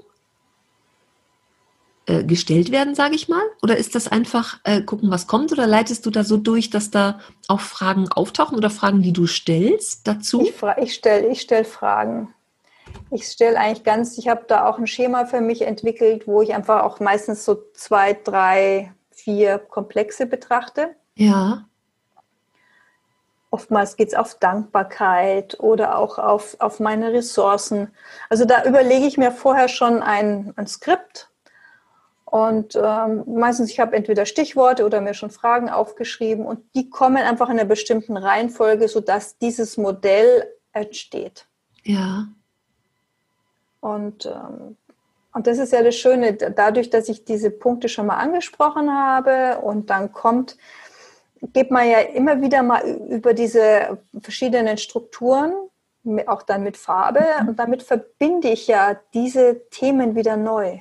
äh, gestellt werden, sage ich mal? Oder ist das einfach äh, gucken, was kommt? Oder leitest du da so durch, dass da auch Fragen auftauchen oder Fragen, die du stellst dazu? Ich, ich stelle ich stell Fragen. Ich stelle eigentlich ganz, ich habe da auch ein Schema für mich entwickelt, wo ich einfach auch meistens so zwei, drei, vier Komplexe betrachte. Ja. Oftmals geht es auf Dankbarkeit oder auch auf, auf meine Ressourcen. Also da überlege ich mir vorher schon ein, ein Skript, und ähm, meistens, ich habe entweder Stichworte oder mir schon Fragen aufgeschrieben und die kommen einfach in einer bestimmten Reihenfolge, sodass dieses Modell entsteht. Ja. Und, ähm, und das ist ja das Schöne, dadurch, dass ich diese Punkte schon mal angesprochen habe und dann kommt, geht man ja immer wieder mal über diese verschiedenen Strukturen, auch dann mit Farbe, mhm. und damit verbinde ich ja diese Themen wieder neu.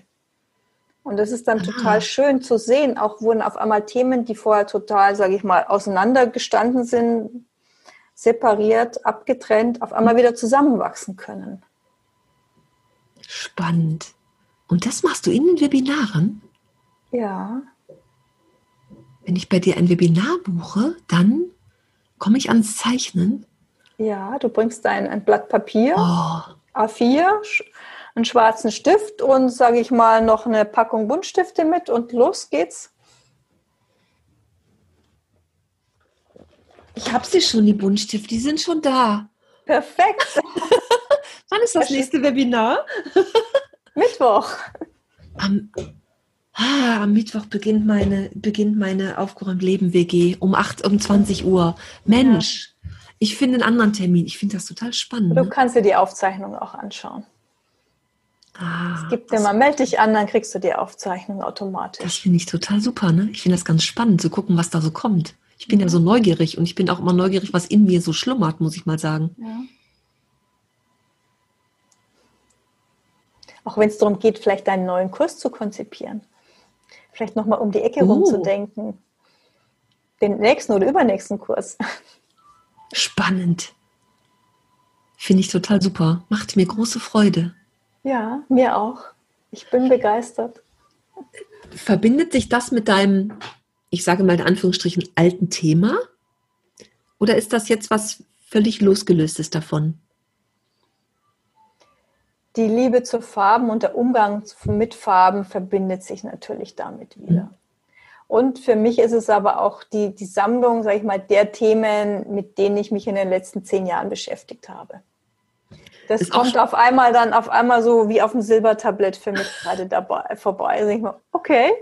Und das ist dann ah. total schön zu sehen. Auch wurden auf einmal Themen, die vorher total, sage ich mal, auseinandergestanden sind, separiert, abgetrennt, auf einmal wieder zusammenwachsen können. Spannend. Und das machst du in den Webinaren? Ja. Wenn ich bei dir ein Webinar buche, dann komme ich ans Zeichnen. Ja, du bringst ein, ein Blatt Papier, oh. A4, einen schwarzen Stift und, sage ich mal, noch eine Packung Buntstifte mit und los geht's. Ich habe sie schon, die Buntstifte, die sind schon da. Perfekt. *laughs* Wann ist das nächste Webinar? *laughs* Mittwoch. Am, ah, am Mittwoch beginnt meine, beginnt meine Aufgeräumt Leben WG um 8, um 20 Uhr. Mensch, ja. ich finde einen anderen Termin. Ich finde das total spannend. Du ne? kannst dir die Aufzeichnung auch anschauen. Ah, es gibt mal, melde dich an, dann kriegst du die Aufzeichnung automatisch. Das finde ich total super, ne? Ich finde das ganz spannend zu gucken, was da so kommt. Ich bin ja so neugierig und ich bin auch immer neugierig, was in mir so schlummert, muss ich mal sagen. Ja. Auch wenn es darum geht, vielleicht einen neuen Kurs zu konzipieren. Vielleicht nochmal um die Ecke oh. rumzudenken. Den nächsten oder übernächsten Kurs. Spannend. Finde ich total super. Macht mir große Freude. Ja, mir auch. Ich bin begeistert. Verbindet sich das mit deinem, ich sage mal in Anführungsstrichen, alten Thema? Oder ist das jetzt was völlig losgelöstes davon? Die Liebe zu Farben und der Umgang mit Farben verbindet sich natürlich damit wieder. Mhm. Und für mich ist es aber auch die, die Sammlung, sage ich mal, der Themen, mit denen ich mich in den letzten zehn Jahren beschäftigt habe. Das ist kommt auf einmal dann auf einmal so wie auf dem Silbertablett für mich gerade dabei vorbei. Also ich mal, okay.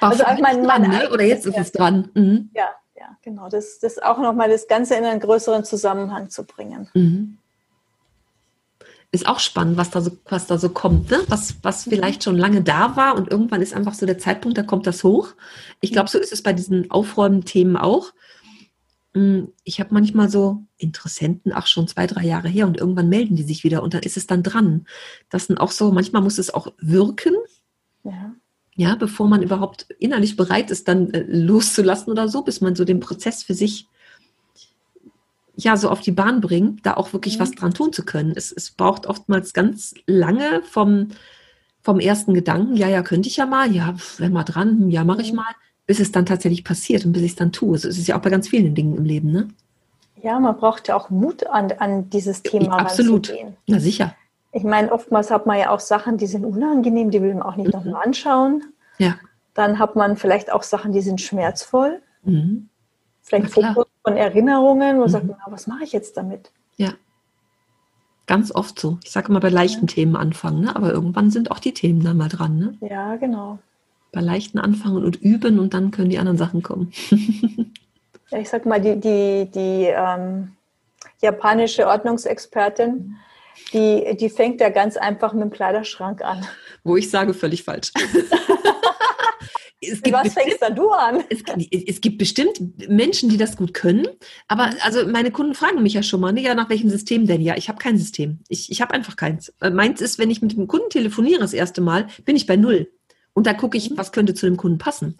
War also ich meine, dran, ne? oder jetzt ist es dran. Mhm. Ja, ja, genau. Das, das auch nochmal das Ganze in einen größeren Zusammenhang zu bringen. Mhm. Ist auch spannend, was da so, was da so kommt, ne? was, was mhm. vielleicht schon lange da war und irgendwann ist einfach so der Zeitpunkt, da kommt das hoch. Ich glaube, so ist es bei diesen Aufräumen-Themen auch. Hm, ich habe manchmal so Interessenten, ach schon zwei, drei Jahre her und irgendwann melden die sich wieder und dann ist es dann dran. Das sind auch so, manchmal muss es auch wirken. Ja. Ja, bevor man überhaupt innerlich bereit ist, dann äh, loszulassen oder so, bis man so den Prozess für sich ja so auf die Bahn bringt, da auch wirklich mhm. was dran tun zu können. Es, es braucht oftmals ganz lange vom, vom ersten Gedanken, ja, ja, könnte ich ja mal, ja, wenn mal dran, ja, mache ich mhm. mal, bis es dann tatsächlich passiert und bis ich es dann tue. So ist es ja auch bei ganz vielen Dingen im Leben, ne? Ja, man braucht ja auch Mut an, an dieses Thema ja, Absolut. Na sicher. Ich meine, oftmals hat man ja auch Sachen, die sind unangenehm, die will man auch nicht mhm. nochmal anschauen. Ja. Dann hat man vielleicht auch Sachen, die sind schmerzvoll. Mhm. Vielleicht Fokus von Erinnerungen, wo man mhm. sagt, na, was mache ich jetzt damit? Ja. Ganz oft so. Ich sage immer bei leichten ja. Themen anfangen, ne? aber irgendwann sind auch die Themen dann mal dran. Ne? Ja, genau bei leichten anfangen und üben und dann können die anderen Sachen kommen. *laughs* ja, ich sag mal, die, die, die ähm, japanische Ordnungsexpertin, die, die fängt ja ganz einfach mit dem Kleiderschrank an. Wo ich sage, völlig falsch. *laughs* es gibt Was fängst dann du an? Es, es, gibt bestimmt Menschen, die das gut können. Aber also meine Kunden fragen mich ja schon mal, ne, ja, nach welchem System denn? Ja, ich habe kein System. Ich, ich habe einfach keins. Äh, meins ist, wenn ich mit dem Kunden telefoniere das erste Mal, bin ich bei null. Und da gucke ich, mhm. was könnte zu dem Kunden passen.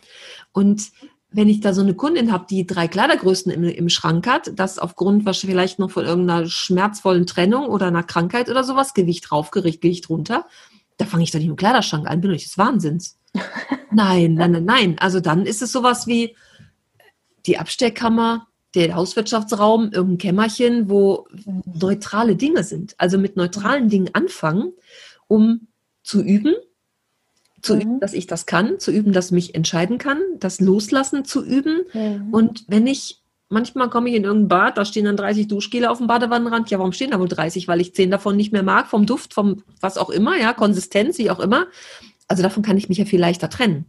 Und wenn ich da so eine Kundin habe, die drei Kleidergrößen im, im Schrank hat, das aufgrund was vielleicht noch von irgendeiner schmerzvollen Trennung oder einer Krankheit oder sowas, Gewicht raufgerichtet, Gewicht runter, da fange ich doch nicht im Kleiderschrank an, bin ich des Wahnsinns. *laughs* nein, nein, nein, nein. Also dann ist es sowas wie die Abstellkammer, der Hauswirtschaftsraum, irgendein Kämmerchen, wo neutrale Dinge sind. Also mit neutralen Dingen anfangen, um zu üben, zu mhm. üben, dass ich das kann, zu üben, dass ich mich entscheiden kann, das Loslassen zu üben. Mhm. Und wenn ich, manchmal komme ich in irgendein Bad, da stehen dann 30 Duschgele auf dem Badewannenrand. Ja, warum stehen da wohl 30? Weil ich 10 davon nicht mehr mag, vom Duft, vom was auch immer, ja, Konsistenz, wie auch immer. Also davon kann ich mich ja viel leichter trennen.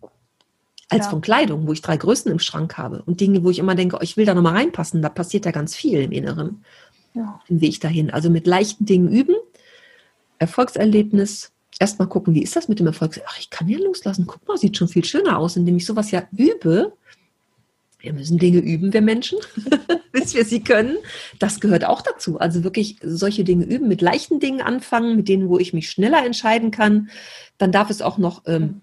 Als ja. von Kleidung, wo ich drei Größen im Schrank habe. Und Dinge, wo ich immer denke, oh, ich will da nochmal reinpassen, da passiert ja ganz viel im Inneren. Ja. Den Weg dahin. Also mit leichten Dingen üben, Erfolgserlebnis, erstmal gucken, wie ist das mit dem Erfolg? Ach, ich kann ja loslassen. Guck mal, sieht schon viel schöner aus, indem ich sowas ja übe. Wir müssen Dinge üben, wir Menschen, *laughs* bis wir sie können. Das gehört auch dazu. Also wirklich solche Dinge üben, mit leichten Dingen anfangen, mit denen, wo ich mich schneller entscheiden kann. Dann darf es auch noch ähm,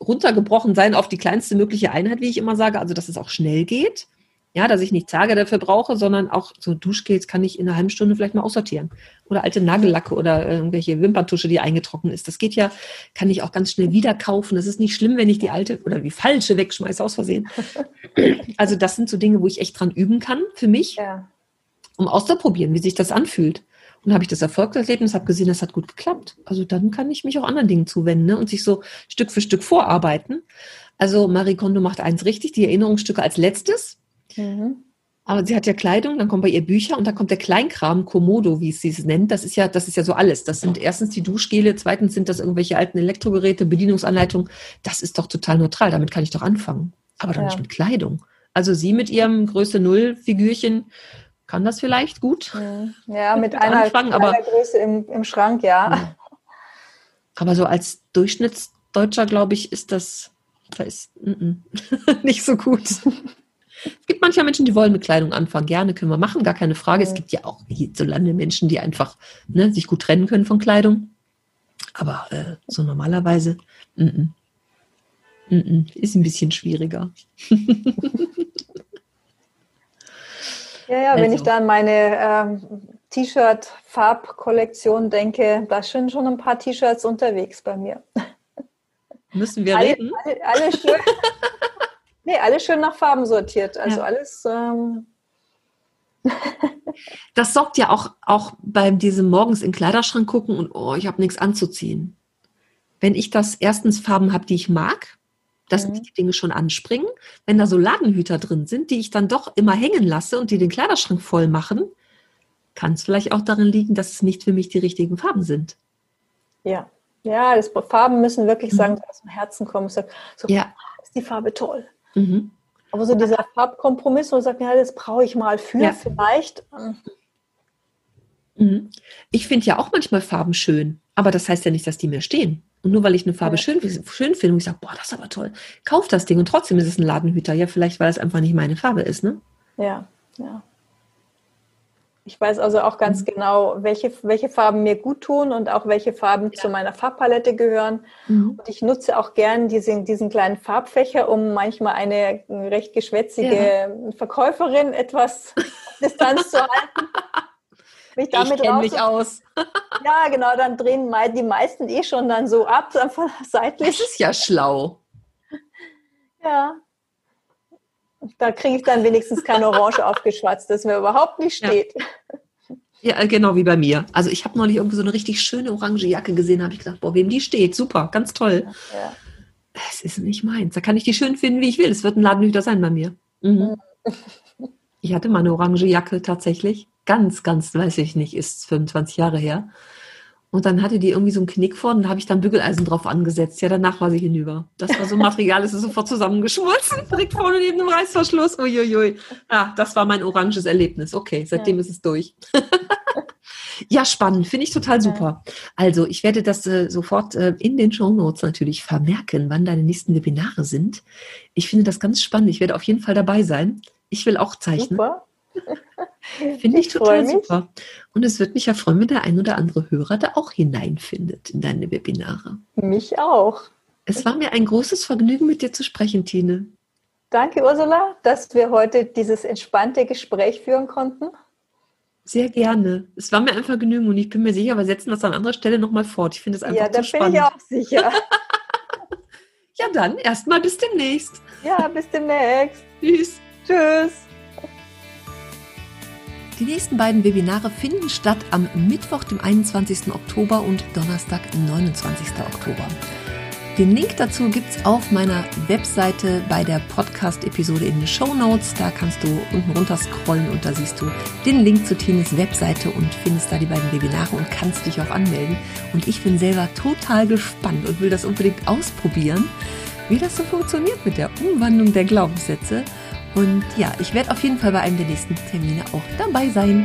runtergebrochen sein auf die kleinste mögliche Einheit, wie ich immer sage. Also, dass es auch schnell geht. Ja, dass ich nicht Tage dafür brauche, sondern auch so Duschgels kann ich in einer halben Stunde vielleicht mal aussortieren. Oder alte Nagellacke oder irgendwelche Wimperntusche, die eingetrocknet ist. Das geht ja, kann ich auch ganz schnell wieder kaufen. Das ist nicht schlimm, wenn ich die alte oder die falsche wegschmeiße aus Versehen. *laughs* Also das sind so Dinge, wo ich echt dran üben kann für mich, ja. um auszuprobieren, wie sich das anfühlt. Und habe ich das Erfolgserlebnis, habe gesehen, das hat gut geklappt. Also dann kann ich mich auch anderen Dingen zuwenden ne? und sich so Stück für Stück vorarbeiten. Also Marie Kondo macht eins richtig, die Erinnerungsstücke als letztes. Mhm. Aber sie hat ja Kleidung, dann kommen bei ihr Bücher und dann kommt der Kleinkram, Komodo, wie sie es nennt. Das ist ja, das ist ja so alles. Das sind erstens die Duschgele, zweitens sind das irgendwelche alten Elektrogeräte, Bedienungsanleitungen. Das ist doch total neutral. Damit kann ich doch anfangen. Aber doch ja. nicht mit Kleidung. Also sie mit ihrem Größe Null Figürchen kann das vielleicht gut. Ja, mit, mit einer, anfangen, aber, einer Größe im, im Schrank, ja. ja. Aber so als Durchschnittsdeutscher, glaube ich, ist das, da ist n -n, *laughs* nicht so gut. Es gibt manchmal Menschen, die wollen mit Kleidung anfangen. Gerne können wir machen, gar keine Frage. Es gibt ja auch hierzulande Menschen, die einfach ne, sich gut trennen können von Kleidung. Aber äh, so normalerweise n -n. ist ein bisschen schwieriger. *laughs* ja, ja, also. wenn ich also. dann meine ähm, T-Shirt-Farbkollektion denke, da sind schon ein paar T-Shirts unterwegs bei mir. Müssen wir alle, reden? Alle, alle schön. *laughs* Nee, alles schön nach Farben sortiert. Also ja. alles. Ähm *laughs* das sorgt ja auch, auch bei diesem morgens in den Kleiderschrank gucken und oh, ich habe nichts anzuziehen. Wenn ich das erstens Farben habe, die ich mag, dass mhm. die Dinge schon anspringen. Wenn da so Ladenhüter drin sind, die ich dann doch immer hängen lasse und die den Kleiderschrank voll machen, kann es vielleicht auch darin liegen, dass es nicht für mich die richtigen Farben sind. Ja, ja, das, Farben müssen wirklich mhm. sagen, aus dem Herzen kommen. So, ja. ist die Farbe toll. Mhm. Aber so dieser Farbkompromiss, wo man sagt, ja, das brauche ich mal für, ja. vielleicht. Mhm. Ich finde ja auch manchmal Farben schön, aber das heißt ja nicht, dass die mir stehen. Und nur weil ich eine Farbe ja. schön, schön finde und ich sage, boah, das ist aber toll, kauf das Ding und trotzdem ist es ein Ladenhüter. Ja, vielleicht, weil es einfach nicht meine Farbe ist, ne? Ja, ja. Ich weiß also auch ganz mhm. genau, welche, welche Farben mir gut tun und auch welche Farben ja. zu meiner Farbpalette gehören. Mhm. Und ich nutze auch gern diesen, diesen kleinen Farbfächer, um manchmal eine recht geschwätzige ja. Verkäuferin etwas Distanz zu halten. *laughs* Mich damit ich kenne mich aus. *laughs* ja, genau, dann drehen die meisten eh schon dann so ab, einfach seitlich. Das ist ja schlau. Ja, da kriege ich dann wenigstens keine Orange aufgeschwatzt, das mir überhaupt nicht steht. Ja. ja genau wie bei mir. Also ich habe neulich irgendwie so eine richtig schöne orange Jacke gesehen, habe ich gedacht, boah, wem die steht, super, ganz toll. Ja. Es ist nicht meins. Da kann ich die schön finden, wie ich will. Es wird ein Ladenhüter sein bei mir. Mhm. Ich hatte mal eine orange Jacke tatsächlich. Ganz, ganz, weiß ich nicht, ist 25 Jahre her. Und dann hatte die irgendwie so einen Knick vorne, da habe ich dann Bügeleisen drauf angesetzt. Ja, danach war sie hinüber. Das war so Material, es ist sofort zusammengeschmolzen, *laughs* direkt vorne neben dem Reißverschluss. Uiuiui. Ah, das war mein oranges Erlebnis. Okay, seitdem ja. ist es durch. *laughs* ja, spannend, finde ich total super. Also, ich werde das äh, sofort äh, in den Show Notes natürlich vermerken, wann deine nächsten Webinare sind. Ich finde das ganz spannend. Ich werde auf jeden Fall dabei sein. Ich will auch zeichnen. Super. Finde ich, ich total super. Und es würde mich ja freuen, wenn der ein oder andere Hörer da auch hineinfindet in deine Webinare. Mich auch. Es war mir ein großes Vergnügen, mit dir zu sprechen, Tine. Danke, Ursula, dass wir heute dieses entspannte Gespräch führen konnten. Sehr gerne. Es war mir ein Vergnügen und ich bin mir sicher, wir setzen das an anderer Stelle nochmal fort. Ich finde es einfach ja, so spannend. Ja, da bin ich auch sicher. *laughs* ja, dann erstmal bis demnächst. Ja, bis demnächst. Tschüss. Tschüss. Die nächsten beiden Webinare finden statt am Mittwoch, dem 21. Oktober und Donnerstag, 29. Oktober. Den Link dazu gibt es auf meiner Webseite bei der Podcast-Episode in den Show Notes. Da kannst du unten runter scrollen und da siehst du den Link zu Tines Webseite und findest da die beiden Webinare und kannst dich auch anmelden. Und ich bin selber total gespannt und will das unbedingt ausprobieren, wie das so funktioniert mit der Umwandlung der Glaubenssätze und ja, ich werde auf jeden Fall bei einem der nächsten Termine auch dabei sein.